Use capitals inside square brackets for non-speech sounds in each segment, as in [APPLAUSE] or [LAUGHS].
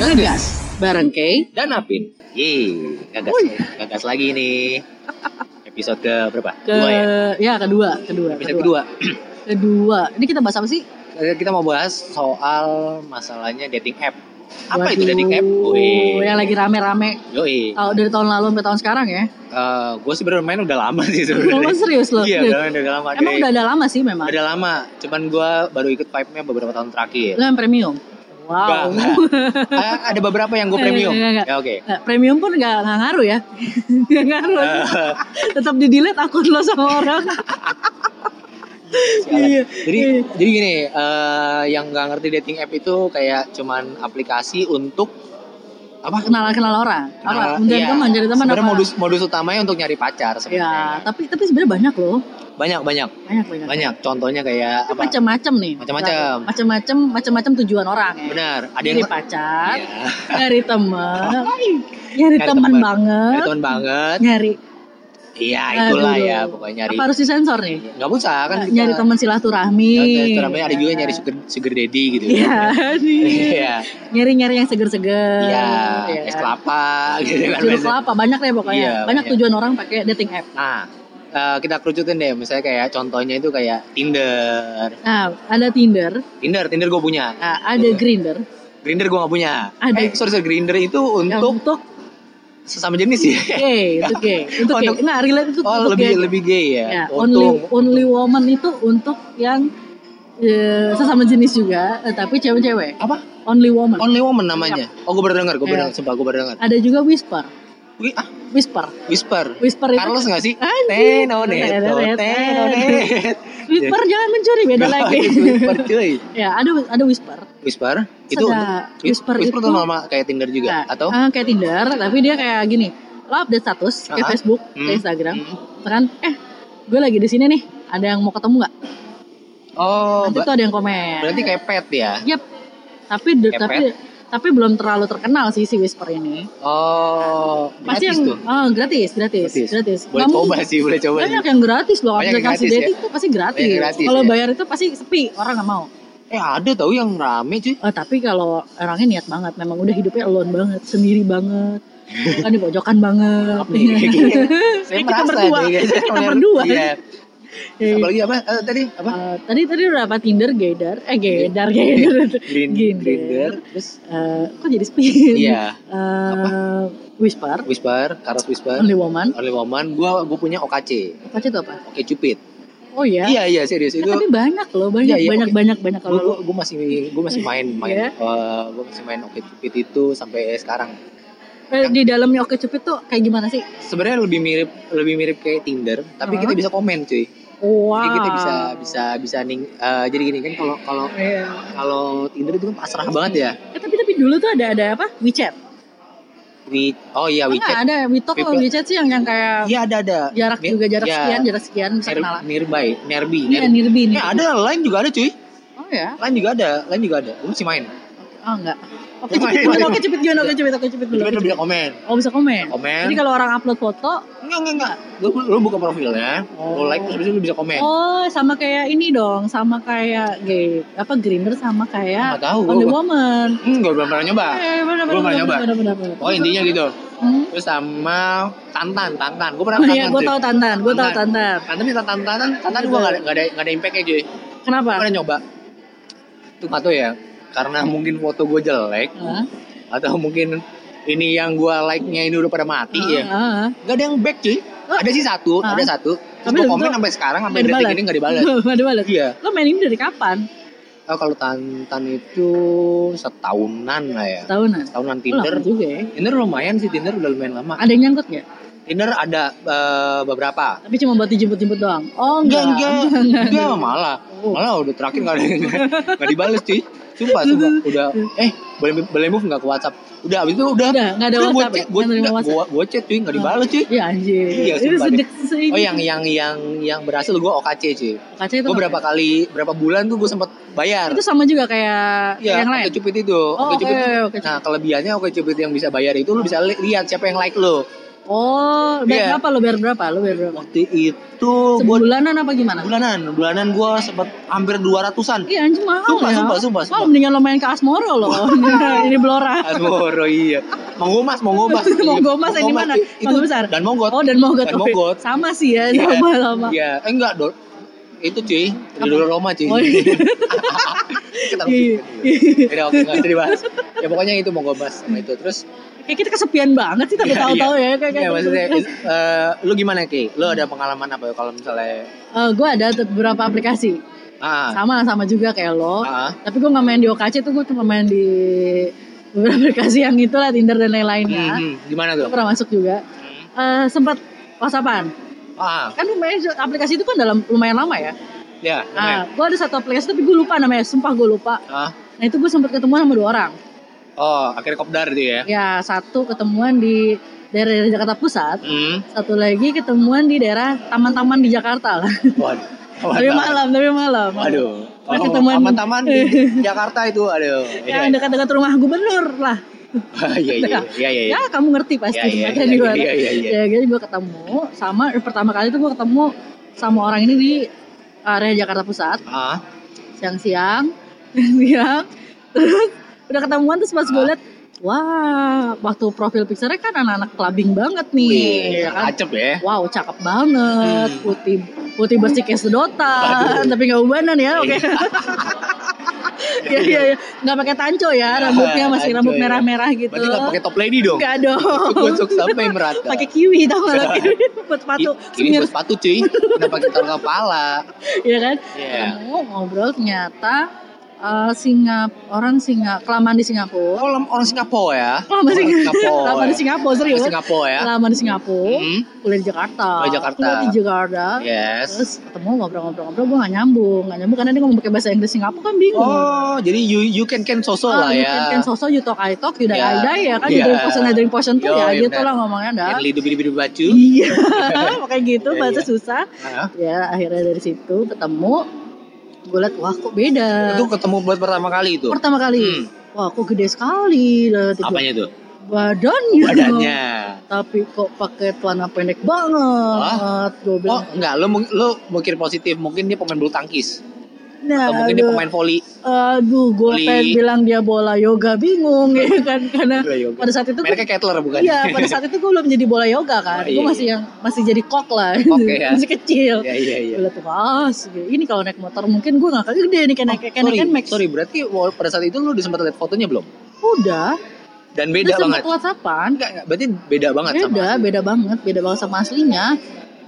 Ngegas bareng Kay. dan Apin. Yeay, gagas, gagas lagi nih. Episode ke berapa? Ke Dua ya? ya kedua, kedua, Episode kedua. Kedua. Ini kita bahas apa sih? Eh, Kita mau bahas soal masalahnya dating app. Apa itu Waduh, dating app? Wih, Yang lagi rame-rame yoi. kalau dari tahun lalu sampai tahun sekarang ya. gue sih bener main udah lama sih Oh, sebenarnya. lo serius lo? Iya, Serius? udah, udah lama. Emang Dari- udah ada lama sih memang. udah lama. Cuman gue baru ikut vibe-nya beberapa tahun terakhir. Lo yang premium. Wow. Enggak, Ah, ada beberapa yang gue premium. Enggak, enggak, Ya oke. Nggak, premium pun nggak nggak ngaruh ya. [LAUGHS] Nggak ngaruh. Eh, Tetap di delete akun lo sama orang. Iya. Jadi jadi gini, eh, yang nggak ngerti dating app itu kayak cuman aplikasi untuk apa? Kenalan-kenal orang. Apa? Kenal- Mencari iya. teman, cari teman Sebenarnya apa? modus modus utamanya untuk nyari pacar Ya, sebenarnya. tapi tapi sebenarnya banyak loh. Banyak banyak Banyak banyak. banyak. Contohnya kayak apa? Macam-macam nih. Macam-macam. Macam-macam, macam-macam tujuan orang ya. Benar. Ada Nyari yang pacar, Iya. nyari teman, [LAUGHS] nyari Nyari teman. banget, Nyari teman banget. nyari Iya, itulah Aduh. ya pokoknya nyari. apa harus disensor nih? Nggak usah kan kita- nyari teman silaturahmi. Ya, namanya ada juga nyari sugar, sugar daddy gitu. Iya. Iya. nyari-nyari yang seger-seger. Iya, ya es kan? kelapa gitu kan. Jeruk kelapa banyak deh pokoknya. Iya, banyak, banyak. tujuan orang pakai dating app. Nah, eh, kita kerucutin deh, misalnya kayak contohnya itu kayak Tinder. Nah, ada Tinder, Tinder, Tinder gue punya. nah, ada Grinder, Grinder gue gak punya. Ada. Eh, sorry, sorry, Grinder itu untuk untuk sesama jenis ya. gay, untuk gay, untuk gay. [LAUGHS] Untuk- Nggak, relate itu Oh, untuk lebih gay. lebih gay ya. Ya, only only woman itu untuk yang eh, sesama jenis juga, eh, tapi cewek-cewek. apa? Only woman. Only woman namanya. Oh, gue baru denger, gue baru Iya. sumpah gue baru denger. Ada juga whisper. Wih, ah, Whisper. whisper. Whisper itu Carlos gak sih? Anjing. Tenoneto, tenonet. Whisper jangan mencuri beda lagi. whisper cuy. ya, ada ada whisper. Whisper itu Ada whisper whisper itu- nama kayak Tinder juga Nah, atau ah, kayak Tinder, tapi dia kayak gini. Lo update status kayak Ah. Facebook, Hmm. kayak Instagram. Hmm. Kan, eh, gue lagi di sini nih. Ada yang mau ketemu nggak? Oh, Nanti tuh ada yang komen. berarti kayak pet ya? Yap. Tapi tapi tapi belum terlalu terkenal sih si Whisper ini. Oh, Pasti gratis yang tuh. oh, gratis, gratis, Gratis. gratis. Boleh Kamu- coba sih, boleh coba sih. Banyak yang gratis loh. Banyak Aplikasi gratis ya? dating tuh pasti gratis. Gratis Kalau ya? bayar itu pasti sepi, orang nggak mau. Eh ada tahu yang rame cuy. Oh, tapi kalau orangnya niat banget, memang udah hidupnya alone banget, sendiri banget. [LAUGHS] kan di pojokan banget. Kayaknya [LAUGHS] Saya kita merasa berdua, guys. [LAUGHS] kita berdua. Iya. Eh, Apalagi apa? Eh, tadi apa? eh, tadi tadi udah apa Tinder, Gaydar, eh Gaydar, Gaydar. Grinder. Terus Eh, kok jadi spin? iya, [LAUGHS] Eh, Whisper, Whisper, Carlos Whisper, Only Woman. Only Woman. Gua gua punya OKC. Apa itu apa? Oke Cupid. Oh ya. Iya iya serius Eh, itu. tapi banyak loh, banyak, Iya, iya, banyak, oke. banyak, banyak kalau Gue lu. gue masih gue masih main [LAUGHS] main Iya. eh, gue masih main Oke Cupid itu sampai sekarang. Eh, di dalamnya Oke Cupid tuh kayak gimana sih? Sebenarnya lebih mirip lebih mirip kayak Tinder, tapi Oh. kita bisa komen cuy. Wow. Jadi kita bisa bisa bisa ning eh, jadi gini kan kalau kalau Iya. kalau Tinder itu kan pasrah banget ya. Eh, tapi tapi dulu tuh ada ada apa? WeChat. We, oh iya Enggak WeChat. ada WeTalk kalau WeChat sih yang yang kayak Iya ada ada. jarak Mir- juga jarak ya, sekian, jarak sekian bisa kenalan. nearby, nearby. Iya, near- Nirbi. Ya ada, lain juga ada cuy. Oh ya? Lain juga ada, lain juga ada. Lu masih main. Oh enggak. Oke gimana? main. Oke Cupid gimana? Oke Cupid, Oke Cupid dulu. Bisa komen. Oh bisa komen. Komen. Jadi kalau orang upload foto, Enggak, enggak, enggak. Lu, lu buka profilnya, lu like terus lu bisa komen. oh sama kayak ini dong, sama kayak gay apa Grinder sama kayak Nggak tahu, gua- Woman. Enggak, belum pernah nyoba. Eh, bener, bener, pernah nyoba. Oh intinya gitu. Hmm? Terus sama Tantan, Tantan. Gue pernah Oh Tantan. iya, gue tau Tantan, gue tau Tantan. Tantan. Ini Tantan, Tantan, gue gak ada, gak ada, gak ada impactnya cuy. Gue Kenapa? pernah nyoba. Gak tau ya, karena mungkin foto gue jelek, Hah? atau mungkin ini yang gue like-nya ini udah pada mati ya. Ah, ah. Gak ada yang back cuy. Ada sih satu, ada satu. Terus Tapi gue komen sampai sekarang, sampai nggak detik dibalas. ini gak dibalas. Nggak dibalas. [LAUGHS] Iya. Lo main ini dari kapan? Oh, kalau Tantan itu setahunan lah ya. Tahunan. Setahunan Lama Tinder. juga ya. Tinder lumayan sih, Tinder udah lumayan lama. Ada yang nyangkut nggak? Tinder ada eh, beberapa. Tapi cuma buat dijemput-jemput doang. Oh Enggak, enggak. enggak, enggak, [LAUGHS] malah. Oh. Malah udah terakhir gak ada Gak dibales cuy Sumpah, sumpah. Udah, eh boleh boleh move gak ke WhatsApp? Udah, abis itu udah. Udah, nggak ada Udah, WhatsApp ya? Nggak enggak, WhatsApp? gua, gua chat cuy, gak dibales cuy. Iya anjir. Iya, sumpah sedek Oh yang yang yang yang berhasil gue OKC cuy. Kaca itu Gue apa? berapa kali, berapa bulan tuh gue sempet bayar. Itu sama juga kayak Iya, yang lain. Oke Cupid itu Oh, Oke oke, itu- oke, Nah kelebihannya Oke Cupid yang bisa bayar itu Lu bisa li- lihat siapa yang like lu Oh, bayar Iya. berapa lo? Bayar berapa? Lo bayar berapa? Waktu itu gua Sebulanan apa gimana? bulanan, bulanan gua sempat hampir 200-an. Iya anjing mahal Sumpah, ya. sumpah, sumpah, sumpah. mendingan lo main ke Asmoro loh. [LAUGHS] ini Blora. Asmoro iya. Monggomas. Monggomas [LAUGHS] yang di mana? Itu Besar? Dan Monggot. Oh, dan Mogot. Dan Oh, Mogot. Sama sih ya, Iya. sama sama. Iya, eh enggak, Dol. Itu cuy, di Roma cuy. Oh, iya. [LAUGHS] Kita Iya. Enggak usah dibahas. Ya pokoknya itu Monggomas sama itu. Terus Kayak kita kesepian banget sih tapi Iya, tahu-tahu ya kayak Iya kayak maksudnya eh, lu gimana Ki? Lu ada pengalaman apa ya kalau misalnya gue ada beberapa aplikasi. Ah. Sama sama juga kayak lo. Ah. Tapi gue nggak main di OKC tuh gue cuma main di beberapa aplikasi yang itu lah Tinder dan lain-lainnya hmm, hmm, gimana gue tuh? pernah masuk juga. Eh sempat whatsappan Ah, kan lumayan aplikasi itu kan dalam lumayan lama ya? Ya. nah gue ada satu aplikasi tapi gue lupa namanya sumpah gue lupa. Ah. nah itu gue sempat ketemu sama dua orang Oh, akhirnya kopdar itu ya. ya satu ketemuan di daerah Jakarta Pusat Hmm. satu lagi ketemuan di daerah taman-taman di Jakarta lah Waduh. tapi malam tapi malam Aduh. Nah, Oh, ketemuan- taman-taman di [LAUGHS] Jakarta itu, aduh. yang dekat-dekat rumah gubernur lah Iya iya iya iya. ya kamu ngerti pasti Iya, iya, iya, di mana iya, iya, iya. ya jadi gue ketemu sama eh, pertama kali itu gue ketemu sama orang ini di area Jakarta Pusat Ah. siang-siang [LAUGHS] siang terus udah ketemuan terus pas gue Ah. liat wah waktu profil picture kan anak-anak clubbing banget nih Wih, ya kan acep ya. wow cakep banget Hmm. putih putih bersih kayak sedotan tapi nggak ubanan ya oke [LAUGHS] Iya iya iya nggak pakai tanco ya rambutnya masih rambut ya. merah-merah gitu Berarti nggak pakai top lady dong? Nggak dong Kusuk sampai [LAUGHS] merata. pakai kiwi tau nggak lo kiwi buat sepatu semir buat sepatu cuy. Kenapa kita taruh kepala? [LAUGHS] ya kan Iya. Ketemu, ngobrol ternyata eh, Singap orang Singa kelamaan di Singapura Oh, orang Singapura ya? lama di Singapura. [LAUGHS] lama di Singapura serius Orang Singapura ya? lama di Singapura Hmm. kuliah di Jakarta Oh, di Jakarta. kuliah di Jakarta Yes. terus ketemu ngobrol-ngobrol-ngobrol gue gak nyambung gak nyambung karena dia ngomong pakai bahasa Inggris Singapura kan bingung Oh, jadi you you can can sosok Ah, lah you ya. can, can so-so, you talk, I talk, you die, Ya. I die ya kan, Ya. you drink potion, I drink potion tuh Yo, ya gitu lah ngomongnya dah. Yang lidu bidu baju. Iya, [LAUGHS] makanya gitu, bahasa susah. Hah? Ya akhirnya dari situ ketemu, gue liat wah kok beda. Itu ketemu buat pertama kali itu. Pertama kali, Hmm. wah kok gede sekali. Tiga- Apanya itu? Badannya. Badannya. Tapi kok pakai celana pendek banget. Gue Oh, bilang, enggak, lu mung- lu mikir positif, mungkin dia pemain bulu tangkis. Nah, Atau mungkin dia aduh, pemain voli. aduh, gue pengen bilang dia bola yoga bingung [LAUGHS] ya kan, karena pada saat itu Mereknya Kettler bukan? Iya, pada saat itu gue belum jadi bola yoga kan. Oh, gue iya. masih yang masih jadi kok lah. Oke, ya. [LAUGHS] masih kecil. Iya, iya, iya. Gue tuh, segi- ini kalau naik motor mungkin gue gak kayak gede nih kayak naik kayak Oh, sorry, naik Max. sorry, berarti pada saat itu lu udah sempat lihat fotonya belum? Udah, Dan udah beda sempat banget. whatsappan. Enggak, enggak, berarti beda banget sama Beda, beda banget, beda banget sama aslinya.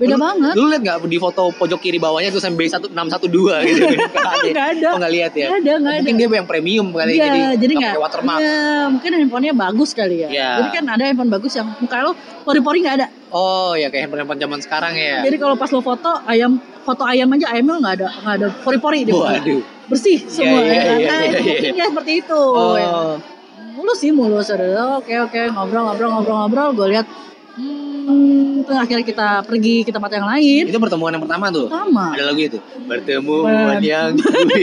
Beda Lu- banget. Lu lihat nggak di foto pojok kiri bawahnya tuh sampai 1612 gitu? [LAUGHS] Nggak Nggak ada. Oh nggak lihat ya? Ada, Oh, Mungkin dia yang premium kali Iya, jadi, jadi nggak nggak. pakai watermark. Iya, mungkin handphonenya bagus kali ya. Iya. Jadi kan ada handphone bagus yang muka lo pori-pori nggak ada. Oh ya kayak handphone-handphone zaman sekarang ya. Jadi kalau pas lo foto ayam foto ayam aja ayamnya nggak ada nggak ada pori-pori di. Waduh. bersih semua iya, ya kan? iya, iya, iya. mungkin ya seperti itu ya. Oh, mulus sih mulus ada oke oke ngobrol ngobrol ngobrol ngobrol gue lihat hmm, terus akhirnya kita pergi ke tempat yang lain itu pertemuan yang pertama tuh. sama Ada lagu itu. Pertemuan [LAUGHS] yang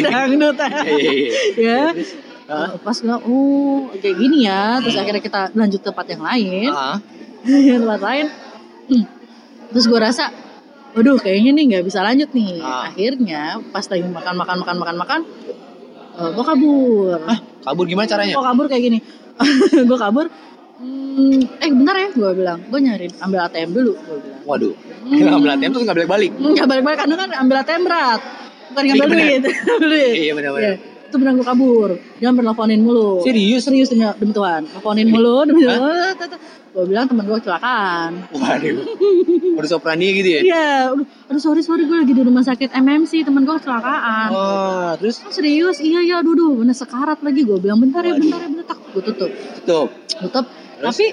dangdut Iya, iya, iya. [LAUGHS] ya pas bilang oh kayak gini ya terus akhirnya kita lanjut ke tempat yang lain Ah, [LAUGHS] tempat lain Hmm. terus gue rasa waduh kayaknya nih nggak bisa lanjut nih Ah. akhirnya pas lagi makan makan makan makan makan gue kabur kabur gimana caranya? Kok kabur kayak gini? gue kabur. Hmm, eh bentar ya, gue bilang. Gue nyari ambil ATM dulu, gue bilang. Waduh. Hmm. Ngambil ATM terus nggak balik-balik. Enggak balik-balik karena kan ambil ATM berat. Bukan ngambil Iya, duit. [LAUGHS] Ambil duit. Iya benar-benar. Iya. Itu benar gue kabur. Hampir nelfonin mulu. Serius? Serius demi, demi Tuhan. Nelfonin mulu demi Tuhan. Gue bilang temen gue kecelakaan. Waduh. [LAUGHS] Udah soprani gitu ya? Iya, aduh, aduh sorry sorry gue lagi di rumah sakit MMC temen gue kecelakaan. Oh, terus Oh, serius? Iya iya, aduh, bener sekarat lagi. Gue bilang bentar ya, bentar ya, bentar. Tak, gue tutup. tutup. tutup Terus? tapi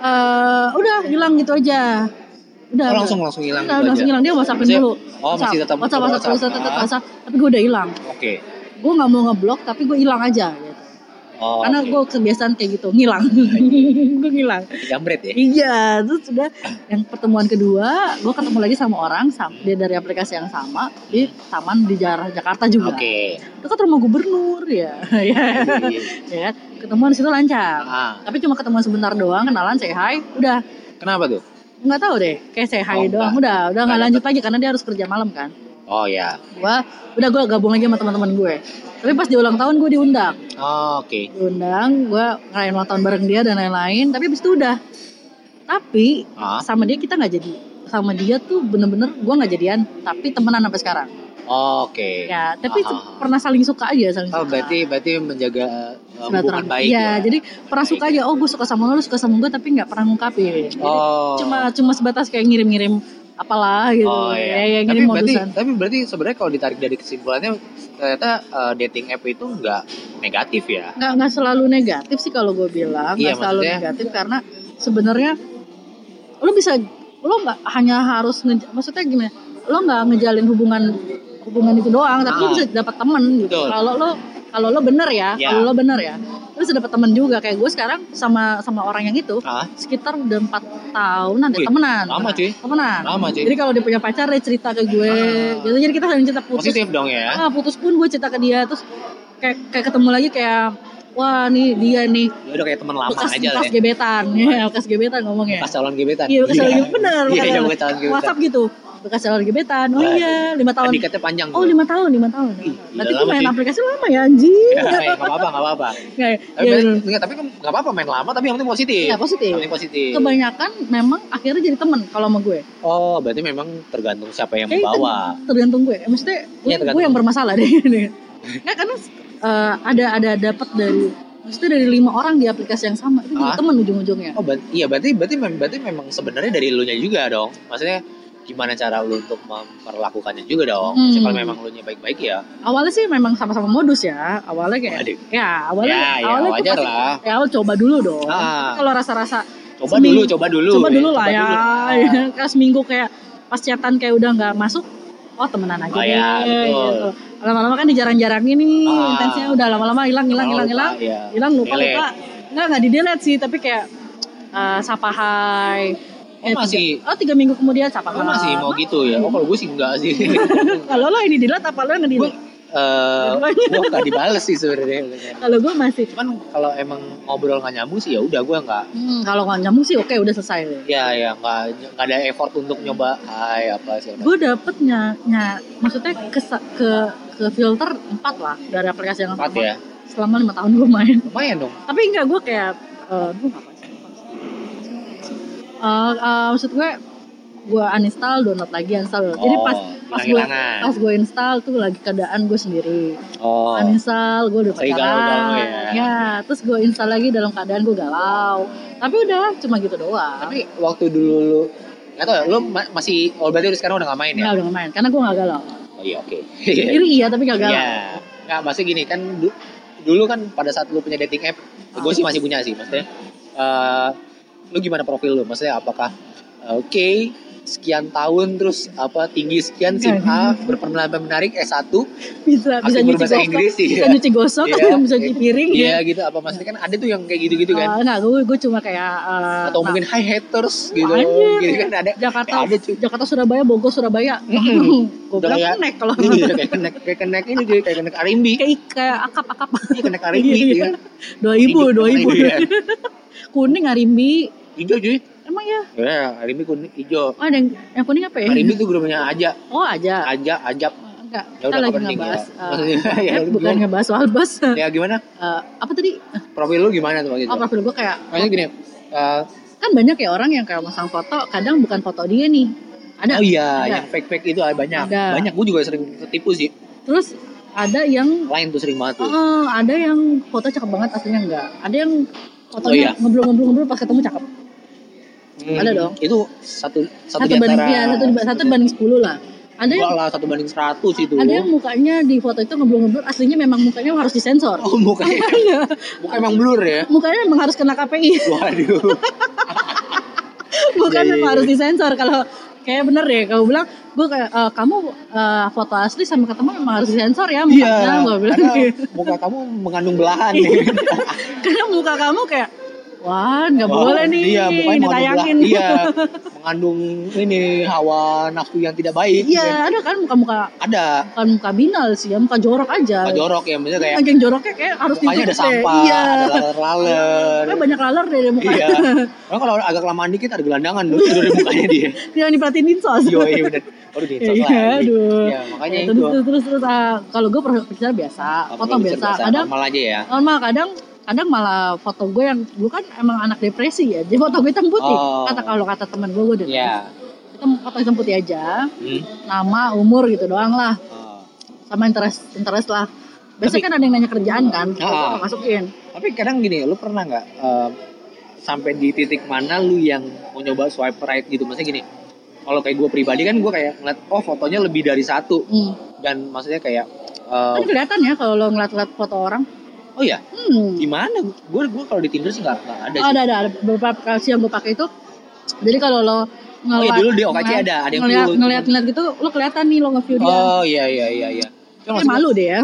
eh udah hilang gitu aja udah Oh, langsung langsung hilang udah, gitu langsung hilang dia whatsappin Maksudnya- dulu oh, masih tetap whatsapp whatsapp WhatsApp. tetap Ah. whatsapp tapi gue udah hilang Oke. gue nggak mau ngeblok tapi gue hilang aja gitu. Oh, karena oke. gue kebiasaan kayak gitu ngilang [LAUGHS] gue ngilang jambret ya? iya terus sudah yang pertemuan kedua gue ketemu lagi sama orang dia dari aplikasi yang sama di taman di daerah Jakarta juga Oke. dekat rumah gubernur ya [LAUGHS] ya Iya. ya kan ketemuan di situ lancar Ah, tapi cuma ketemuan sebentar doang kenalan say hi udah kenapa tuh? nggak tahu deh kayak saya Oh, hi doang enggak. udah udah Nggak lanjut lagi karena dia harus kerja malam kan Oh ya. gua udah gua gabung lagi sama teman-teman gue tapi pas di ulang tahun gue diundang Oh, Oke. diundang gue ngerayain ulang tahun bareng dia dan lain-lain tapi abis itu udah tapi Ah. sama dia kita nggak jadi sama dia tuh bener-bener gue nggak jadian tapi temenan sampai sekarang Oh, Oke. ya tapi Ah. se- pernah saling suka aja saling Oh suka berarti berarti menjaga uh, hubungan baik Iya, ya. jadi pernah suka aja oh gue suka sama lo lu suka sama gue tapi nggak pernah ngungkapin Jadi Oh. cuma cuma sebatas kayak ngirim-ngirim apalah gitu. Oh ya, iya. ya, tapi ngirim berarti modusan. tapi berarti sebenarnya kalau ditarik dari kesimpulannya ternyata uh, dating app itu nggak negatif ya. nggak nggak selalu negatif sih kalau gue bilang. Nggak Iya, selalu maksudnya- negatif karena sebenarnya lo bisa lo nggak hanya harus nge, maksudnya gimana? Lo nggak ngejalin hubungan hubungan itu doang tapi lo Ah. bisa dapat temen gitu kalau lo kalau lo bener ya Ya. kalau lo bener ya lo bisa dapat temen juga kayak gue sekarang sama sama orang yang itu Ah, sekitar udah empat tahunan deh temenan lama, cuy. temenan lama cuy. jadi kalau dia punya pacar dia cerita ke gue Ah. gitu jadi kita saling cerita putus Positif dong ya. ah putus pun gue cerita ke dia terus kayak kayak ketemu lagi kayak wah nih dia nih Ya udah kayak teman lama bekas aja bekas ya. gebetan [LAUGHS] ya bekas gebetan ngomongnya Bekas calon gebetan. iya bekas calon gebetan bener Iya, iya, bener. bekas calon gebetan. WhatsApp gitu calon gebetan oh iya lima tahun Dikatnya panjang oh lima tahun lima tahun Ih, nanti gue main aplikasi lama ya anjing Ya, ya, nggak apa-apa, nggak apa-apa. Tapi, ya, tapi kan nggak apa-apa main lama, tapi yang penting positif. Iya, positif. Yang positif. kebanyakan memang akhirnya jadi temen kalau sama gue Oh, berarti memang tergantung siapa yang Kayak membawa. tergantung gue maksudnya gue, Iya, tergantung. gue yang bermasalah deh [LAUGHS] nggak karena eh, ada ada dapat dari maksudnya dari lima orang di aplikasi yang sama itu jadi Ah. teman ujung-ujungnya Oh, berarti, iya berarti berarti berarti memang sebenarnya dari lu nya juga dong. Maksudnya gimana cara lu untuk memperlakukannya juga dong. Hmm. Kalau memang lu nya baik-baik ya. awalnya sih memang sama-sama modus ya awalnya kayak Waduh. ya awalnya Ya, ya, awalnya wajar pasti- lah. ya awal coba dulu dong Ah. Kalau rasa-rasa Coba seminggu- dulu, coba dulu. coba ya. dulu lah Coba ya dulu. [LAUGHS] kayak seminggu kayak pas chatan kayak udah nggak masuk oh temenan aja Oh, deh ya, betul. gitu. lama-lama kan dijarang-jarangin nih Ah. intensnya udah lama-lama hilang hilang hilang hilang iya. hilang lupa Delete. lupa nggak nggak di delete sih tapi kayak eh, sapa hai Oh, masih- tiga, oh tiga minggu kemudian sapa Lu masih mau gitu ya? Oh, kalau gue sih enggak sih. [LAUGHS] kalau lo ini delete apa lo nge-delete eh gue nggak dibales sih sebenarnya. kalau gue masih. Cuman kalau emang ngobrol nggak nyambung sih ya udah gue nggak. Hmm, kalau nggak nyambung sih oke udah selesai. Deh ya ya nggak nggak ada effort untuk nyoba hai apa sih gue dapetnya nya maksudnya ke ke ke filter empat lah dari aplikasi yang empat ya? Selama lima tahun gue main. Lumayan dong. Tapi enggak gue kayak eh gue Eh, eh, maksud gue gue uninstall download lagi uninstall jadi Oh, pas pas gue pas gue install tuh lagi keadaan gue sendiri. Oh. Uninstall gue udah pacaran galau-galau ya. ya terus gue install lagi dalam keadaan gue galau. Tapi udah cuma gitu doang. Tapi waktu dulu lu nggak tau ya lu ma- masih oh berarti lu sekarang udah nggak main ya? Nggak, udah nggak main karena gue gak galau. Oh iya oke. Iri iya tapi gak galau. Iya. Nggak, maksudnya gini kan du- dulu kan pada saat lu punya dating app, gue sih masih punya sih, maksudnya. eh, lu gimana profil lu? Maksudnya apakah eh, oke sekian tahun terus apa tinggi sekian SIM A berpenampilan menarik S1 bisa bisa nyuci gosok. Inggris, iya. bisa nyuci gosok Iya. [LAUGHS] bisa nyuci piring Iya ya. gitu. Apa maksudnya kan ada tuh yang kayak gitu-gitu kan? Eh, enggak gue gue cuma kayak eh, atau nah, mungkin hi haters gitu. Anjir. gitu kan ada. Jakarta ada cuy Jakarta Surabaya Bogor Surabaya. [LAUGHS] Gue bilang kayak- kenek kalau Iya, kayak kenek kayak kenek ini kayak kenek arimbi kayak kayak akap akap. Iya, kenek [LAUGHS] arimbi Iya. ya. dua ibu dua ibu. iya. kuning arimbi hijau cuy. Emang ya ya arimbi kuning hijau. Oh ada yang, yang kuning apa ya? Arimbi tuh grupnya aja. Oh aja. Aja ajab. Enggak. Ya kita lagi ngebahas [LAUGHS] ya. eh, ya, eh, lu bukan ngebahas soal bus. Ya gimana? Eh, apa tadi? Profil lu gimana tuh waktu itu oh profil gue kayak Maksudnya gini eh, kan banyak ya orang yang kayak masang foto kadang bukan foto dia nih. Ada? Oh iya ada. yang fake fake itu ada banyak. Ada. banyak gue juga sering ketipu sih. Terus ada yang lain tuh sering banget tuh. Oh, ada yang foto cakep banget aslinya enggak. Ada yang Oh, fotonya iya. ngobrol-ngobrol-ngobrol pas ketemu cakep. Hmm, ada dong. itu satu satu, Satu, di banding ya, satu, satu banding 10 lah. Ada yang lah satu banding seratus itu ada yang mukanya di foto itu ngobrol-ngobrol aslinya memang mukanya harus disensor. oh mukanya [LAUGHS] Iya. muka emang blur ya Mukanya memang harus kena KPI. [LAUGHS] waduh [LAUGHS] Bukan Iya, iya, memang iya. harus disensor kalau kayak bener deh kamu bilang gue kayak "Eh, kamu eh, foto asli sama ketemu memang harus disensor ya mukanya iya gue bilang karena gitu. muka kamu mengandung belahan ya. karena muka kamu kayak Wah, nggak Oh, boleh nih. Iya, mengandung ditayangin. Iya, [LAUGHS] mengandung ini hawa nafsu yang tidak baik. Iya, ada kan muka-muka Ada. bukan muka binal sih, ya, muka jorok aja. Muka jorok ya, misalnya kayak Anjing joroknya kayak harus mukanya ada sampah, Iya. ada laler-laler. Kayak banyak laler deh di mukanya. Iya. Karena kalau agak kelamaan dikit ada gelandangan tuh tidur di mukanya dia. [LAUGHS] Yang diperhatiin dinsos. Iya, iya bener. Waduh, di Iya, aduh. Ya, makanya Ya, itu. terus terus terus, ah, kalau gue picture biasa, foto Kalau biasa. biasa, Kadang normal aja ya. normal kadang kadang malah foto gue yang gue kan emang anak depresi ya jadi foto gue hitam putih Oh. kata kalau kata teman gue gue udah Iya. kita foto hitam putih aja Hmm. nama umur gitu doang lah Oh. sama interest interest lah biasanya kan ada yang nanya kerjaan kan Ah. gue nggak masukin Tapi kadang gini, lu pernah nggak eh, sampai di titik mana lu yang mau nyoba swipe right gitu? Maksudnya gini, kalau kayak gue pribadi kan gue kayak ngeliat, oh fotonya lebih dari satu. hmm. Dan maksudnya kayak, eh, kan kelihatan ya kalau lo ngeliat-ngeliat foto orang oh ya, hmm. gimana? Gue gue kalau di Tinder sih nggak nggak ada Oh, sih. ada ada ada beberapa aplikasi yang gue pakai itu jadi kalau lo Oh, iya, dulu di OKC ngeliat- ada, ada yang ngeliat, ngeliat ngeliat gitu lo kelihatan nih lo nge-view dia Oh iya iya iya iya. Cuma maksud malu deh ya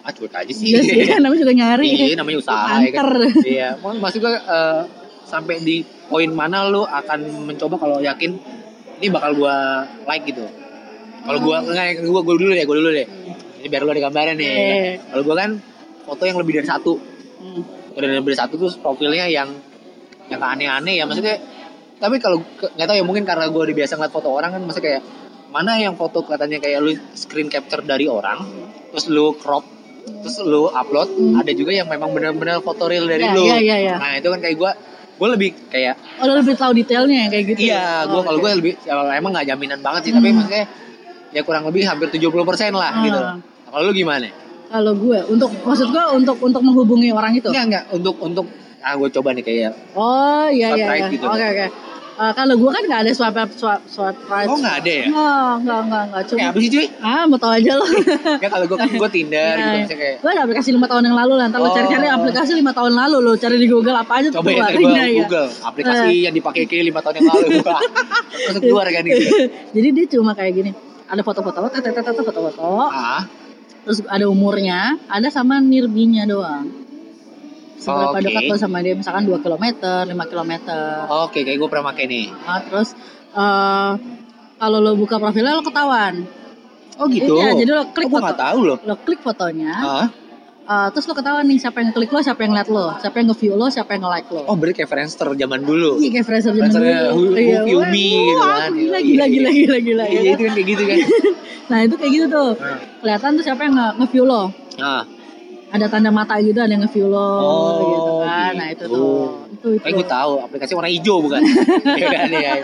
ah cuek aja sih. Iya sih namanya juga nyari Iya, namanya usaha ya kan. Iya, Mak- maksud gue eh, sampai di poin mana lu akan mencoba kalau yakin ini bakal gua like gitu. Kalau gua enggak gua, gua dulu deh, gua dulu deh. Ini biar lu ada gambaran nih. Eh. Kalau gua kan foto yang lebih dari satu. Hmm. Yang lebih dari satu tuh profilnya yang yang aneh-aneh ya maksudnya. Tapi kalau nggak tahu ya mungkin karena gua udah biasa ngeliat foto orang kan maksudnya kayak mana yang foto kelihatannya kayak lu screen capture dari orang terus lu crop terus lu upload Hmm. ada juga yang memang benar-benar foto real dari Iya, lu iya, iya, iya. nah itu kan kayak gue gue lebih kayak Oh, lo lebih tahu detailnya ya kayak gitu. iya Oh, gue kalau oke. gue lebih ya, emang nggak jaminan banget sih tapi Hmm. maksudnya ya kurang lebih hampir 70% lah Ah. gitu kalau lu gimana kalau gue untuk maksud gue untuk untuk menghubungi orang itu. enggak enggak untuk untuk ah gue coba nih kayak Oh iya iya. iya. gitu. Oke oke. Eh, kalau gue kan nggak ada up swipe swipe right. oh nggak ada ya Nggak, nggak, nggak, nggak. Cuma, kayak apa sih cuy ah mau tau aja lo. ya [LAUGHS] kalau gue kan gue Tinder gitu Iya. kayak Gue ada aplikasi lima tahun yang lalu lah. Ntar lo Oh. cari-cari aplikasi lima tahun lalu lo cari di Google apa aja tuh coba ya keluar. gue Iya, iya. Google aplikasi yang dipakai kayak lima tahun yang lalu terus [LAUGHS] keluar kan gitu Jadi dia cuma kayak gini. Ada foto-foto, tet, foto-foto. ah Terus ada umurnya, ada sama nirbinya doang. Seberapa Oke. dekat lo sama dia, misalkan 2 km, 5 km. oke kayak gue pernah pakai nih Nah, terus eh kalau lo buka profilnya lo ketahuan. oh gitu Iya, jadi lo klik oh, foto. tahu loh Lo klik fotonya, ah eh, terus lo ketahuan nih siapa yang klik lo, siapa yang liat lo, siapa yang nge-view lo, siapa yang nge-like lo. oh berarti kayak Friendster zaman dulu Iya kayak Fraser zaman Friendsternya dulu. Iya, Who View wah, Me gitu wah, kan. Gila, Iya, gila, iya. gila, gila, gila. Iya, ya itu kan kayak gitu kan. [LAUGHS] Nah itu kayak gitu tuh. Nah. Kelihatan tuh siapa yang nge- nge-view lo. Nah, Ada tanda mata gitu, ada yang nge-view lo Oh, gitu kan. Nah itu gitu. tuh. Itu itu. kayak gue tahu aplikasi warna hijau bukan? [LAUGHS] Iya kan ya.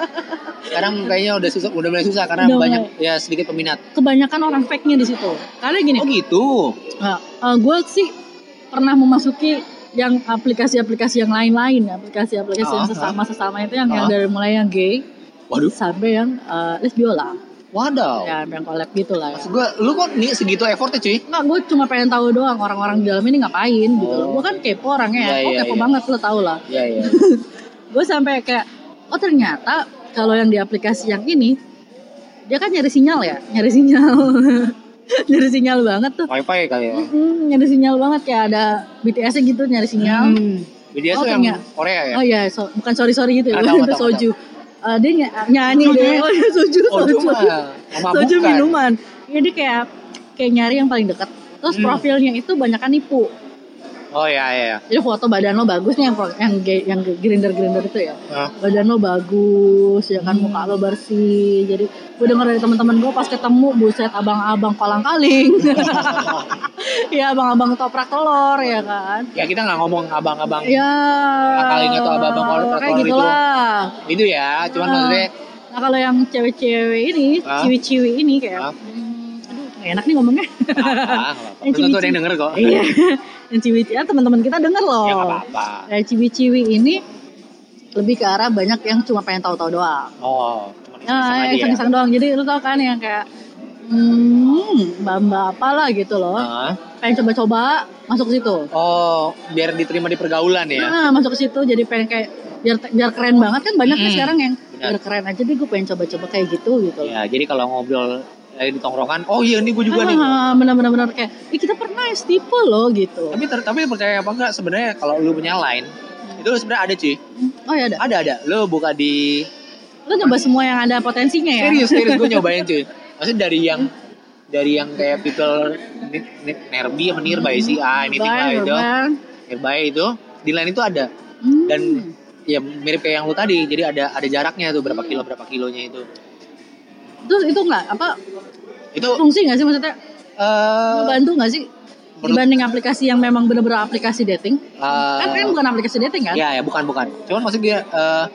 Sekarang kayaknya udah susah, udah mulai susah karena Udah banyak ya sedikit peminat. Kebanyakan orang fake-nya di situ. Karena gini, Oh gitu. gue sih pernah memasuki yang aplikasi-aplikasi yang lain-lain, aplikasi-aplikasi yang Ah, sesama-sesama itu yang, yang Ah. dari mulai yang gay Waduh, sampai yang uh, lesbiola, wadaw. ya yang collab gitu lah. Ya. Maksud gue, lu kok nih segitu effortnya cuy? Enggak, gue cuma pengen tahu doang orang-orang di dalam ini ngapain gitu loh. Oh. Gue kan kepo orangnya, Iya, oh iya, kepo iya. banget lo tau lah. Iya iya. [LAUGHS] Gue sampai kayak, oh ternyata kalau yang di aplikasi yang ini dia kan nyari sinyal ya, nyari sinyal, [LAUGHS] nyari sinyal banget tuh. Wifi kali ya. Hmm, nyari sinyal banget kayak ada BTS-nya gitu nyari sinyal. Hmm. Dia Oh, yang. Korea ya? Oh iya, so- bukan sorry sorry gitu ya, Ah, [LAUGHS] tahu, itu tahu, soju. Eh, dia ny- nyanyi Soju deh, [LAUGHS] ya? oh iya soju, Oh, soju, soju minuman. Jadi kayak kayak nyari yang paling dekat. Terus Hmm. profilnya itu banyak nipu. Oh iya iya. Jadi foto badan lo bagus nih yang yang yang grinder grinder itu ya. Ah. Badan lo bagus, ya kan Hmm. muka lo bersih. Jadi gue denger dari teman-teman gue pas ketemu buset abang-abang kolang kaling. [LAUGHS] ya abang-abang toprak telur ya kan. Ya kita nggak ngomong abang-abang Ya. Kaling atau abang-abang Kayak telur itu. itu ya. Cuman Ah. maksudnya Nah kalau yang cewek-cewek ini, ciwi-ciwi ini kayak, Ah. Hmm, nggak enak nih ngomongnya. apa. Yang cibi-cibi. yang denger kok. iya, yang ciwi-ciwi, ah, teman-teman kita denger loh. Ya apa-apa. Ciwi-ciwi ini lebih ke arah banyak yang cuma pengen tahu-tahu doang. Oh, cuman Ya, iseng-iseng ya, aja ya. iseng-iseng doang. Jadi lu tau kan yang kayak, hmm, mbak-mbak apalah gitu loh. Ah. Pengen coba-coba masuk ke situ. Oh, biar diterima di pergaulan ya. Nah, masuk ke situ jadi pengen kayak biar biar keren banget kan banyak kan Mm-mm. sekarang yang Benar. biar keren aja deh gue pengen coba-coba kayak gitu gitu loh. Ya, jadi kalau ngobrol lagi di tongkrongan, oh iya ini gue juga nih. Ah, bener-bener bener kayak, "Ih, kita pernah ya tipe loh gitu. Tapi ter- tapi percaya apa enggak sebenarnya kalau lu punya line, Itu sebenarnya ada cuy. Oh ya ada. Ada ada. Lo buka di Lu nyoba semua yang ada potensinya ya? serius serius gue [LAUGHS] nyobain cuy. Maksudnya dari yang dari yang kayak people nearby apa nearby sih ah anything lah Bye, itu nearby itu di line itu ada Hmm. dan ya mirip kayak yang lu tadi jadi ada ada jaraknya tuh berapa kilo berapa kilonya itu Terus itu enggak apa itu fungsi nggak sih maksudnya? eh Membantu nggak sih? Dibanding aplikasi yang memang bener-bener aplikasi dating. eh, kan kan bukan aplikasi dating kan? ya ya bukan bukan cuman maksud dia eh,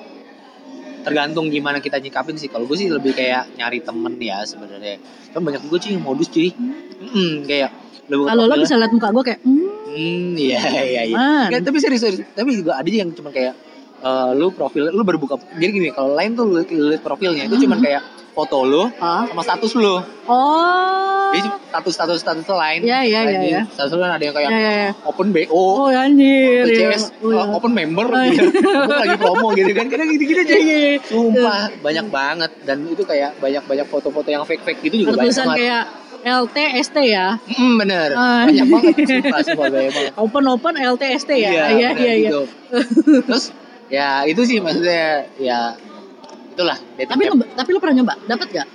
tergantung gimana kita nyikapin sih kalau gue sih lebih kayak nyari temen ya sebenarnya kan banyak juga cuy yang modus cuy Mm, kayak Kalau lo bisa lihat muka gue kayak, hmm, Hmm, iya iya iya. Tapi serius, serius. Tapi juga ada yang cuma kayak eh, lu profil lu berbuka. Jadi gini, kalau lain tuh lu, lihat profilnya itu cuma Hmm. kayak foto lu ah, sama status lu. oh, Jadi status status status lain. Iya, iya, Lain iya, di iya. Status lu ada yang kayak ya ya ya. open BO, Oh ya, anjir. ya. PCS, Oh, ya. uh, open member, Oh, iya. gitu. [LAUGHS] Gua lagi promo gitu kan. Kadang gitu-gitu aja. [LAUGHS] Iya, iya, iya. Sumpah banyak banget dan itu kayak banyak-banyak foto-foto yang fake-fake gitu juga banyak Bertulisan banget. kayak LT ST ya. Mm, bener. Ah. Banyak banget sumpah, sumpah banyak banget. [LAUGHS] Open open LT ST ya. Iya iya iya. gitu. Terus ya itu sih maksudnya ya itulah dating Tapi app. tapi lu pernah nyoba? Dapat gak?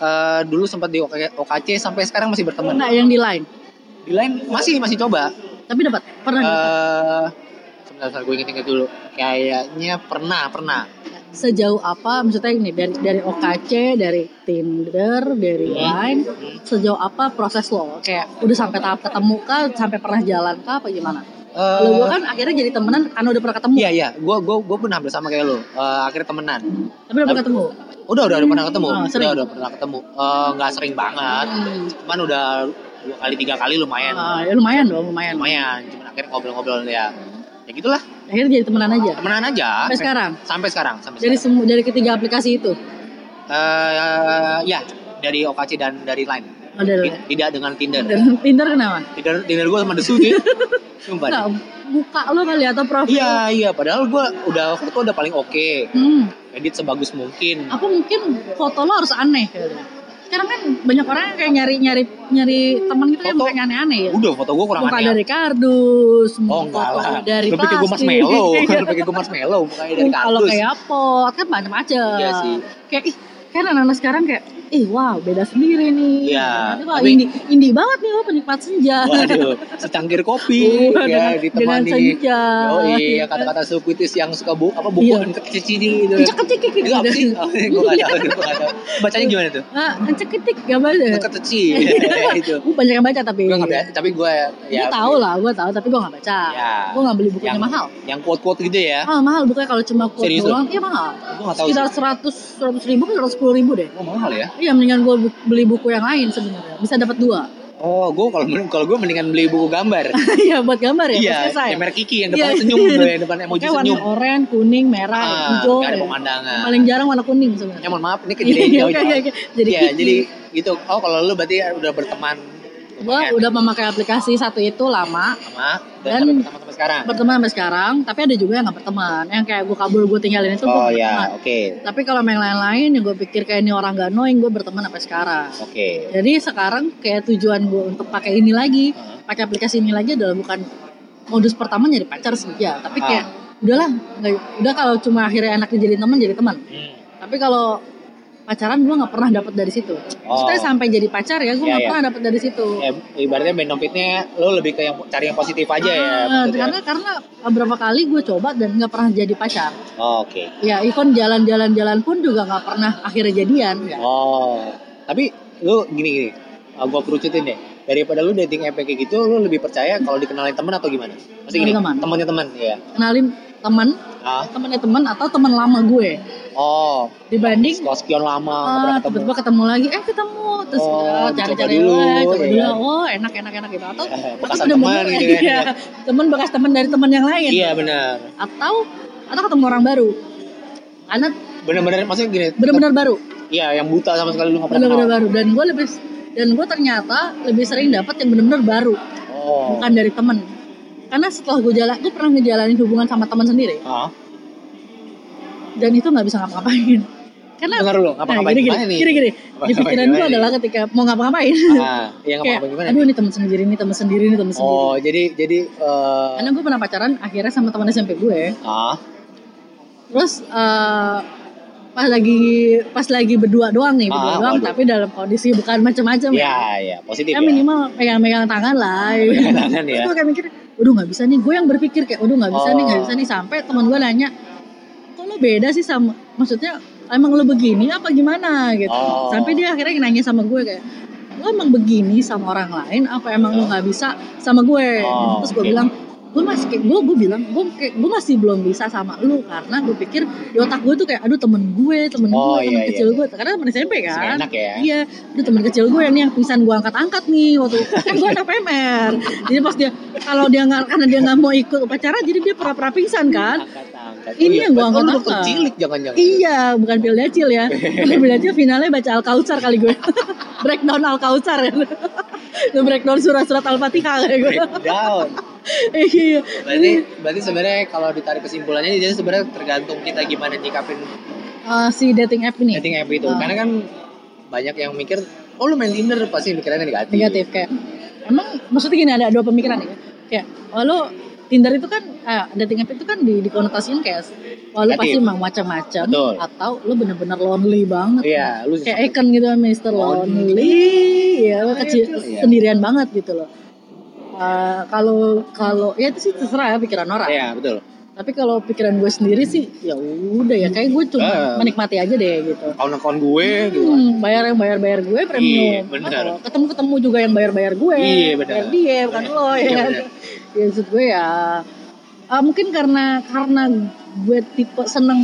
Eh, dulu sempat di OK- OKC sampai sekarang masih berteman. Enggak yang di line. Di lain masih masih coba. Tapi dapat. Pernah dapat. Eh sebentar, sebentar gue inget-inget dulu. Kayaknya pernah pernah. Sejauh apa maksudnya ini dari dari OKC, dari Tinder, dari Hmm. Line, Hmm. sejauh apa proses lo? Kayak udah sampai tahap ketemu kah, sampai pernah jalan kah apa gimana? Eh, Kalau gue kan akhirnya jadi temenan karena udah pernah ketemu. Iya iya, gue gue gue pernah hampir sama kayak lo. Eh, akhirnya temenan. Tapi udah pernah ketemu. Udah udah udah pernah ketemu. Oh, sering? Udah udah pernah ketemu. Eh, Nggak sering banget. Hmm. Cuman udah dua kali tiga kali lumayan. Ah, ya lumayan dong, lumayan. Lumayan. Cuman akhirnya ngobrol-ngobrol ya. Ya gitulah. Akhirnya jadi temenan aja. Temenan aja. Sampai sekarang. Sampai sekarang. Sampai Dari semua dari ketiga aplikasi itu. Eh, ya dari OKC dan dari Line. Oh, dari Tid- Tidak dengan Tinder. Dan Tinder kenapa? Tinder, Tinder gue sama Desu sih. [LAUGHS] Sumpah. Enggak, buka lo kali atau profil. Iya iya. Padahal gue udah foto udah paling oke. Hmm. Edit sebagus mungkin. Apa mungkin foto lo harus aneh? Sekarang kan banyak orang yang kayak nyari nyari nyari teman gitu yang Foto? mukanya aneh-aneh ya. Udah foto gue kurang Muka aneh. dari kardus, Oh enggak foto lah. dari Lu pikir gue plastik. marshmallow. [LAUGHS] Lu pikir gue marshmallow. Mukanya dari Kalau kardus. kayak pot kan macam-macam. Iya sih. Kayak ih, kan anak-anak sekarang kayak ih wow beda sendiri nih. Iya, wah tapi- indie, indie banget nih lo penikmat senja. Waduh, secangkir kopi [LAUGHS] Waduh, ya dengan- ditemani. dengan senja. Oh iya, kata-kata sukuitis yang suka bu apa buku Iya. kecil gitu. Kecik gitu. Itu apa sih? [LAUGHS] Oh, gue gak tahu, gue gak tahu. Bacanya gimana tuh? Ah, encek ketik gak baca. Kecil [LAUGHS] itu. Gue banyak yang baca tapi. Gue gak baca, tapi gue ya. Gue tahu lah, gue tahu tapi gue gak baca. Ya. Gue gak beli bukunya Yang- mahal. Yang quote-quote gitu ya. Ah mahal bukannya kalau cuma quote doang, iya mahal. Gue gak tahu Sekitar seratus seratus ribu seratus sepuluh ribu deh. Oh mahal ya? Iya mendingan gue beli buku yang lain sebenarnya. Bisa dapat dua. Oh, gue kalau kalau gue mendingan beli buku gambar. [LAUGHS] Iya buat gambar ya. Iya, selesai. yang merek Kiki yang Iya. depan senyum tuh, yang depan emoji Kayak warna senyum. oranye, kuning, merah, Ah, hijau. gak ada ya. pemandangan. Paling jarang warna kuning sebenarnya. Ya mohon maaf, ini [LAUGHS] kejadian iya, jauh iya. Jadi ya, jadi gitu. Oh, kalau lu berarti udah berteman gue udah memakai aplikasi satu itu lama sama Dan- dan, berteman sampai sekarang. berteman sampai sekarang tapi ada juga yang gak berteman yang kayak gue kabur gue tinggalin itu gue Oh berteman ya, oke. tapi kalau yang lain-lain yang gue pikir kayak ini orang gak knowing gue berteman sampai sekarang Oke. jadi sekarang kayak tujuan gue untuk pakai ini lagi Heeh. pakai aplikasi ini lagi adalah bukan modus pertama nyari pacar sih ya tapi kayak udahlah nggak udah kalau cuma akhirnya enak dijadiin teman jadi teman Hmm. tapi kalau pacaran gue nggak pernah dapet dari situ maksudnya Oh. sampai jadi pacar ya gue Iya, nggak iya. pernah dapet dari situ Ya, ibaratnya benefitnya lo lebih ke yang cari yang positif aja ya. Ah, maksudnya. karena karena beberapa kali gue coba dan nggak pernah jadi pacar Oh, Oke. ya even jalan-jalan-jalan pun juga nggak pernah akhirnya jadian ya. Oh, tapi lu gini gini, uh, gua kerucutin deh. Daripada lu dating app kayak gitu, lu lebih percaya kalau dikenalin temen atau gimana? Maksudnya gini, temannya teman, ya. kenalin teman Ah, temannya teman atau teman lama gue? Oh, dibanding setelah sekian lama ah, pernah ketemu. tiba-tiba ketemu lagi. Eh ketemu. Terus Oh, dicoba cari-cari dulu, eh, coba iya. dulu. Oh enak enak enak gitu. Atau [LAUGHS] Bekas teman gitu kan. [LAUGHS] iya, teman bekas teman dari teman yang lain. Iya benar. atau atau ketemu orang baru. Karena Bener-bener maksudnya gini. benar-benar baru. Iya, yang buta sama sekali lu nggak pernah benar-benar baru. Dan gue lebih dan gue ternyata lebih sering dapat yang benar-benar baru. Oh. bukan dari temen karena setelah gue jalan gue pernah ngejalanin hubungan sama teman sendiri. Ah, dan itu nggak bisa ngapa-ngapain. Karena Dengar dulu, ngapa-ngapain? Gini, gimana gini, nih? gini, gini. di pikiran gue adalah ketika mau ngapa-ngapain. Ah, kayak ngapa gimana aduh ini? teman sendiri nih teman sendiri nih teman sendiri. Oh, jadi jadi eh karena gue pernah pacaran akhirnya sama teman SMP gue ah, terus eh, pas lagi pas lagi berdua doang nih berdua Ah, doang waduh. tapi dalam kondisi bukan macam-macam ya. Ya ya positif ya ya. minimal pegang-pegang tangan lah. Tangan ya. terus gue kayak mikir waduh nggak bisa nih gue yang berpikir kayak waduh nggak bisa nih nggak Oh. bisa nih sampai teman gue nanya kok lo beda sih sama maksudnya emang lo begini apa gimana gitu Oh. sampai dia akhirnya nanya sama gue kayak lo emang begini sama orang lain apa emang lo nggak bisa sama gue Oh, terus gue oke. bilang gue masih kayak gue gue bilang gue kayak gue masih belum bisa sama lu karena gue pikir di otak gue tuh kayak aduh temen gue temen Oh, gue temen iya, kecil iya. gue karena temen SMP kan enak ya. iya aduh temen kecil gue yang nih yang pingsan gue angkat-angkat nih waktu kan gue anak PMR jadi pas dia kalau dia nggak karena dia nggak mau ikut upacara jadi dia pura-pura pingsan kan Angkat-angkat. Ini yang gua Oh, lu dokter angkat-angkat. cilik jangan-jangan. Iya, bukan pil dacil ya. Pil dacil finalnya baca Al-Kautsar kali gue. [LAUGHS] breakdown Al-Kautsar ya. [LAUGHS] breakdown surat-surat Al-Fatihah kayak gue. Breakdown. Iya. Berarti berarti sebenarnya kalau ditarik kesimpulannya jadi sebenarnya tergantung kita gimana nyikapin Eh, si dating app ini dating app itu. Ah. Karena kan banyak yang mikir, oh lu main Tinder pasti pikirannya negatif. negatif kayak emang maksudnya gini ada dua pemikiran ya kayak oh Tinder itu kan eh, dating app itu kan di dikonotasiin kayak wah Negatif. pasti emang macam-macam atau lo bener-bener lonely banget Iya, lu kayak Eken gitu Mr. Lonely. Lonely ya lo kecil Iya. sendirian banget gitu loh Eh, kalau kalau ya itu sih terserah ya pikiran orang Iya, betul. tapi kalau pikiran gue sendiri sih ya udah ya kayak gue cuma Ah. menikmati aja deh gitu Akun-akun gue gitu. Hmm, bayar yang bayar bayar gue premium. Iya, benar. ketemu ketemu juga yang bayar bayar gue. Iya, benar. Bayar dia bukan lo ya. Iya, kan? Ya maksud gue ya ah, mungkin karena karena gue tipe seneng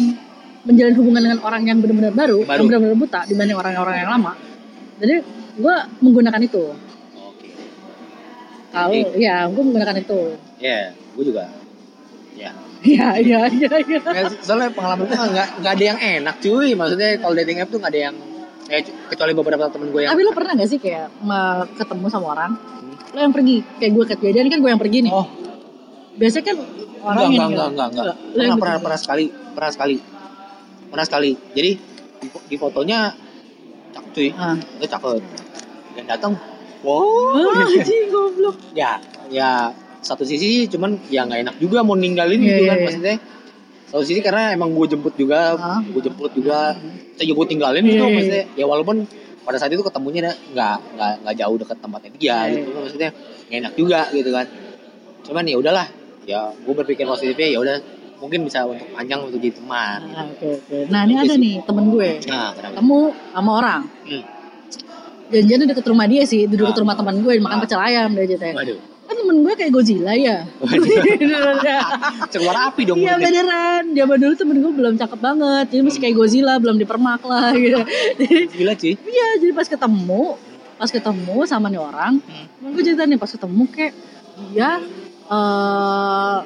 menjalin hubungan dengan orang yang benar-benar baru, Baru. yang benar-benar buta dibanding orang-orang yang lama. Jadi gue menggunakan itu. Jadi- ya gue menggunakan itu. Ya, gue juga. Ya. Iya iya iya. iya. Nggak, soalnya pengalaman gue nggak nggak ada yang enak cuy. Maksudnya kalau dating app tuh nggak ada yang ya, kecuali beberapa temen gue yang Tapi lo pernah gak sih kayak me- ketemu sama orang, lo yang pergi, kayak gue kejadian kan gue yang pergi nih. oh Biasanya kan orang enggak yang enggak enggak enggak enggak Lo yang pernah pernah pernah sekali pernah sekali pernah sekali jadi di, fo- di fotonya cakep cuy Ah. itu cakep dan datang wow anjing goblok. ya ya satu sisi cuman ya nggak enak juga mau ninggalin Iya, gitu iya, kan iya. maksudnya satu sisi karena emang gue jemput juga Ah. gue jemput juga saya juga gue tinggalin Iya, gitu iya, maksudnya ya walaupun pada saat itu ketemunya nggak nggak nggak jauh deket tempatnya dia Iya, gitu maksudnya nggak enak juga gitu kan cuman ya udahlah ya gue berpikir positifnya ya udah mungkin bisa untuk panjang untuk jadi teman gitu. Ah, Oke oke. Nah ini ada nih temen gue nah kenapa ketemu sama orang. Hmm. Janjiannya deket rumah dia sih, duduk Ah. deket rumah teman gue makan Ah. pecel ayam dia ceritanya. waduh Kan temen gue kayak Godzilla ya. [LAUGHS] [LAUGHS] keluar api dong Iya beneran. Zaman dulu temen gue belum cakep banget, jadi masih kayak Godzilla, belum dipermak lah [LAUGHS] gitu. Jadi gila cuy Iya, jadi pas ketemu, pas ketemu sama nih orang, Hmm. gue cerita nih pas ketemu kayak dia eh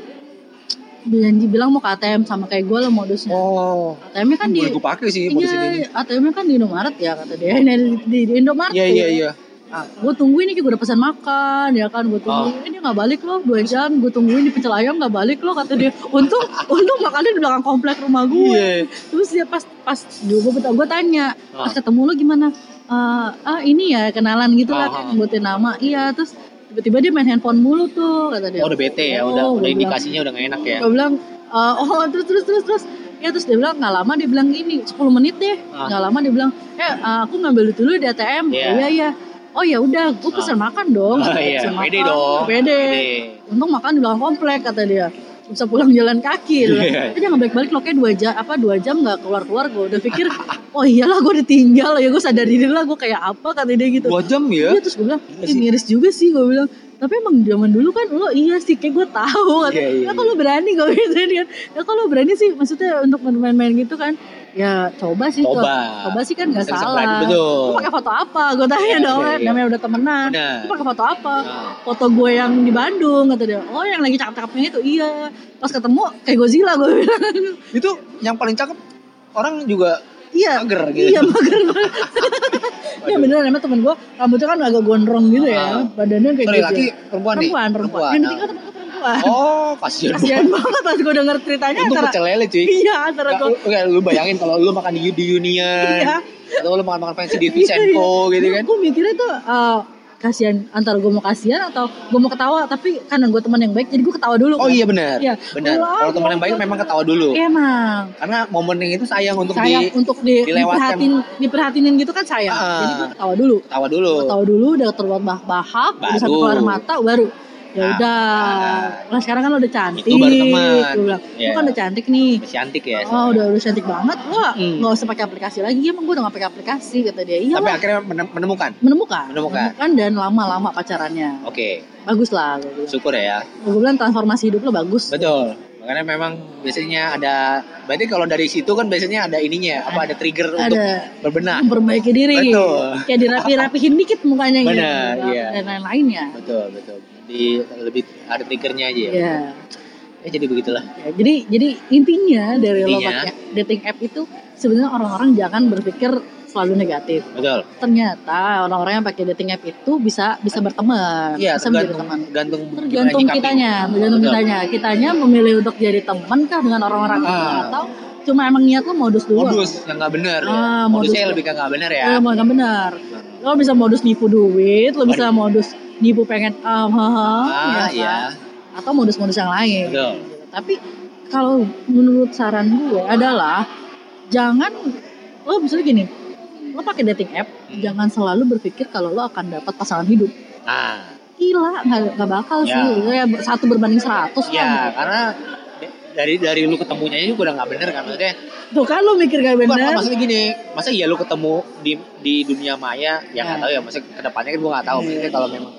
janji bilang mau ke ATM sama kayak gue lah modusnya. oh ATM-nya kan di boleh gue pakai sih modus ini Iya, ATM-nya kan di Indomaret ya kata dia. Di, di, di Indomaret. iya iya iya Ah, gue tungguin nih, gue udah pesan makan, ya kan, gue tungguin, eh, dia nggak balik loh, dua jam, gue tungguin di pecel ayam nggak balik loh, kata dia. Untung, untung makannya di belakang komplek rumah gue. Iya. Terus dia pas, pas, gue, gue tanya, pas Ah. ketemu lo gimana? "Eh, ah ini ya kenalan gitu lah, Ah, kayak ah. nyebutin nama, iya, terus tiba-tiba dia main handphone mulu tuh, kata dia. oh udah bete ya udah Oh, udah bilang- indikasinya udah gak enak ya Gue bilang, "Eh, oh terus terus terus terus ya terus dia bilang nggak lama dia bilang gini 10 menit deh Ah. nggak lama dia bilang eh eh, aku ngambil dulu di ATM Iya. iya iya oh ya udah gue pesan makan dong Oh iya, Pesan pede makan. dong. pede untung makan di belakang komplek kata dia bisa pulang jalan kaki. Iya. Eh, dia nggak balik-balik loh kayak dua jam apa dua jam nggak keluar keluar gue udah pikir [LAUGHS] oh iyalah gue ditinggal ya gue sadar diri lah gue kayak apa kata dia gitu Dua jam ya? Iya terus gue bilang, Gila "Ih, sih. miris juga sih gue bilang. Tapi emang zaman dulu kan lo iya sih kayak gue tahu kan. Iya, iya, ya kalau berani gue gitu kan. Ya kalau berani sih maksudnya untuk main-main gitu kan. Ya coba sih. Coba. Coba, coba sih kan gak Bisa salah. Lu pakai foto apa? Gue tanya Iya, dong. iya, iya. Namanya udah temenan. Lu pakai foto apa? Nah. Foto gue yang di Bandung kata dia. Oh yang lagi cakep-cakepnya itu iya. Pas ketemu kayak Godzilla gue bilang. Itu yang paling cakep orang juga Iya. Mager gitu. Iya mager. [LAUGHS] Iya beneran emang temen gue rambutnya kan agak gondrong gitu ya. Ah. Badannya kayak sorry gitu. laki perempuan nih perempuan, perempuan. Yang ditinggal temen gue perempuan. Oh, kasihan [LAUGHS] Kasian banget. pas gue denger ceritanya Itu pecel lele cuy. Iya antara gue lu, nggak, lu bayangin kalau lu makan di, di Union Iya. atau lu makan makan fancy di Vicenco gitu kan. Gue mikirnya tuh eh, kasihan antara gue mau kasihan atau gue mau ketawa tapi karena gue teman yang baik jadi gue ketawa dulu. Oh kan. iya benar. Iya. Benar. Kalau teman yang baik memang ketawa dulu. Emang Karena momen yang itu sayang untuk sayang di untuk di, dilewatkan. diperhatiin diperhatinin gitu kan sayang. Ah. Jadi gue ketawa dulu. ketawa dulu. Ketawa dulu udah terbuat bahak-bahak, udah sampai Baru. keluar mata baru ya Nah, udah. nah. Nah sekarang kan udah cantik. Itu baru teman. Gue bilang, lu kan udah cantik nih. Masih cantik ya. Oh udah udah cantik banget, wah Hmm. nggak usah pakai aplikasi lagi. Emang gue udah nggak pakai aplikasi kata dia. Iya lah. akhirnya menem- menemukan. Menemukan, Menemukan. dan lama-lama pacarannya. Oke, Bagus lah, gue syukur ya. Gue bilang transformasi hidup lo bagus. Betul. Makanya memang biasanya ada berarti kalau dari situ kan biasanya ada ininya, apa ada trigger untuk Ada berbenah. memperbaiki diri, Betul. kayak dirapi-rapihin dikit mukanya gitu, Benar, iya. dan lain-lainnya. Betul, betul. Di lebih ada triggernya aja ya. Ya. Ya jadi begitulah. Ya, jadi jadi intinya dari lo Intinya. pakai dating app itu sebenarnya orang-orang jangan berpikir selalu negatif. Betul. Ternyata orang-orang yang pakai dating app itu bisa bisa berteman, Iya, bisa menjadi teman. tergantung Tergantung kitanya, tergantung kitanya. Kitanya memilih untuk jadi teman kah dengan orang-orang itu Ah. atau cuma emang niat lo modus dulu. Modus yang nggak benar ya. Ah, Modusnya modus. lebih ke nggak benar ya. Eh, mau nggak benar. Lo bisa modus nipu duit, lo bisa modus nipu pengen ah, haha, Ah, ya kan? iya. atau modus-modus yang lain. Betul. Tapi kalau menurut saran gue adalah jangan lo misalnya gini, lo pakai dating app, Hmm. jangan selalu berpikir kalau lo akan dapat pasangan hidup. Nah, Gila, nggak nggak bakal Ya. sih. Ya, satu berbanding seratus ya lah. karena dari dari lu ketemunya juga udah nggak bener kan maksudnya. Tuh kan lo mikir gak Bukan, bener. maksudnya gini, masa iya lu ketemu di di dunia maya yang nggak Ya. tahu ya, maksudnya ke depannya kan gue nggak tahu. Iya, Maksudnya iya. kalau memang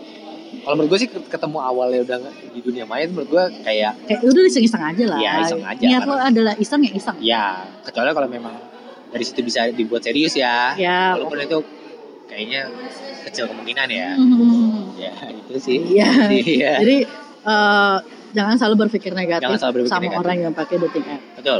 kalau menurut gue sih ketemu awalnya udah di dunia maya menurut gue kayak Kayak udah iseng-iseng aja lah. Iya, iseng aja, Niat lo adalah iseng ya iseng. ya kecuali kalau memang dari situ bisa dibuat serius ya. Ya. Walaupun itu kayaknya kecil kemungkinan ya. Mhm. Ya itu sih. Iya. [LAUGHS] Iya. Jadi eh, jangan selalu berpikir negatif Jangan selalu berpikir sama negatif. orang yang pakai dating app. Betul.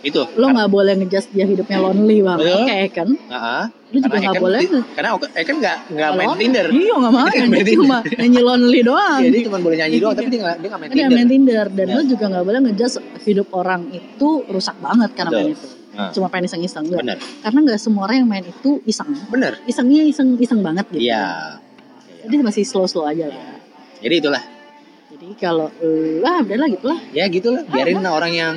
Itu. Lo nggak boleh ngejudge dia hidupnya lonely banget. Betul. Oke kan? Heeh. Lu juga nggak Eken- boleh. Karena Eken nggak nggak main Lonely. Tinder. Iya nggak main. [LAUGHS] Dia cuma nyanyi lonely doang. Iya, dia cuma boleh nyanyi doang, tapi dia nggak dia nggak main Dia Tinder. main Tinder dan Ya. lo juga nggak boleh ngejudge hidup orang itu rusak banget karena Betul. main itu. Cuma pengen iseng-iseng enggak. bener, Karena nggak semua orang yang main itu iseng. bener. Isengnya iseng-iseng banget gitu. Iya. Jadi masih slow-slow aja lah. Jadi itulah. Jadi kalau lah udah lah gitu lah. Ya gitulah. Biarin orang yang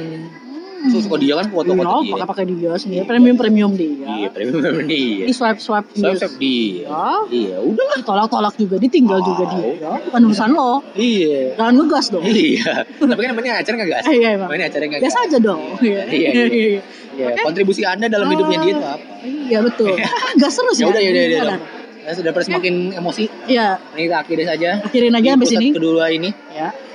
suka dia kan foto-foto No, dia. pakai pakai dia sendiri, premium premium dia. Iya, premium premium dia. Di swipe swipe dia. Swipe swipe dia. Iya, udah lah. Ditolak tolak juga, ditinggal juga Wow. dia. Bukan urusan lo. Iya. Jangan ngegas dong. Iya. Tapi kan namanya acara nggak gas. Eh, iya emang. Namanya acara nggak Biasa aja dong. Iya, iya. Iya. Kontribusi anda dalam hidupnya dia itu apa? Iya betul. [LAUGHS] Gas terus Ya ya. udah, ya udah, ya udah. Ya, sudah semakin emosi. Iya, Ini kita akhiri saja. akhirin aja sampai sini. kedua ini. Ya.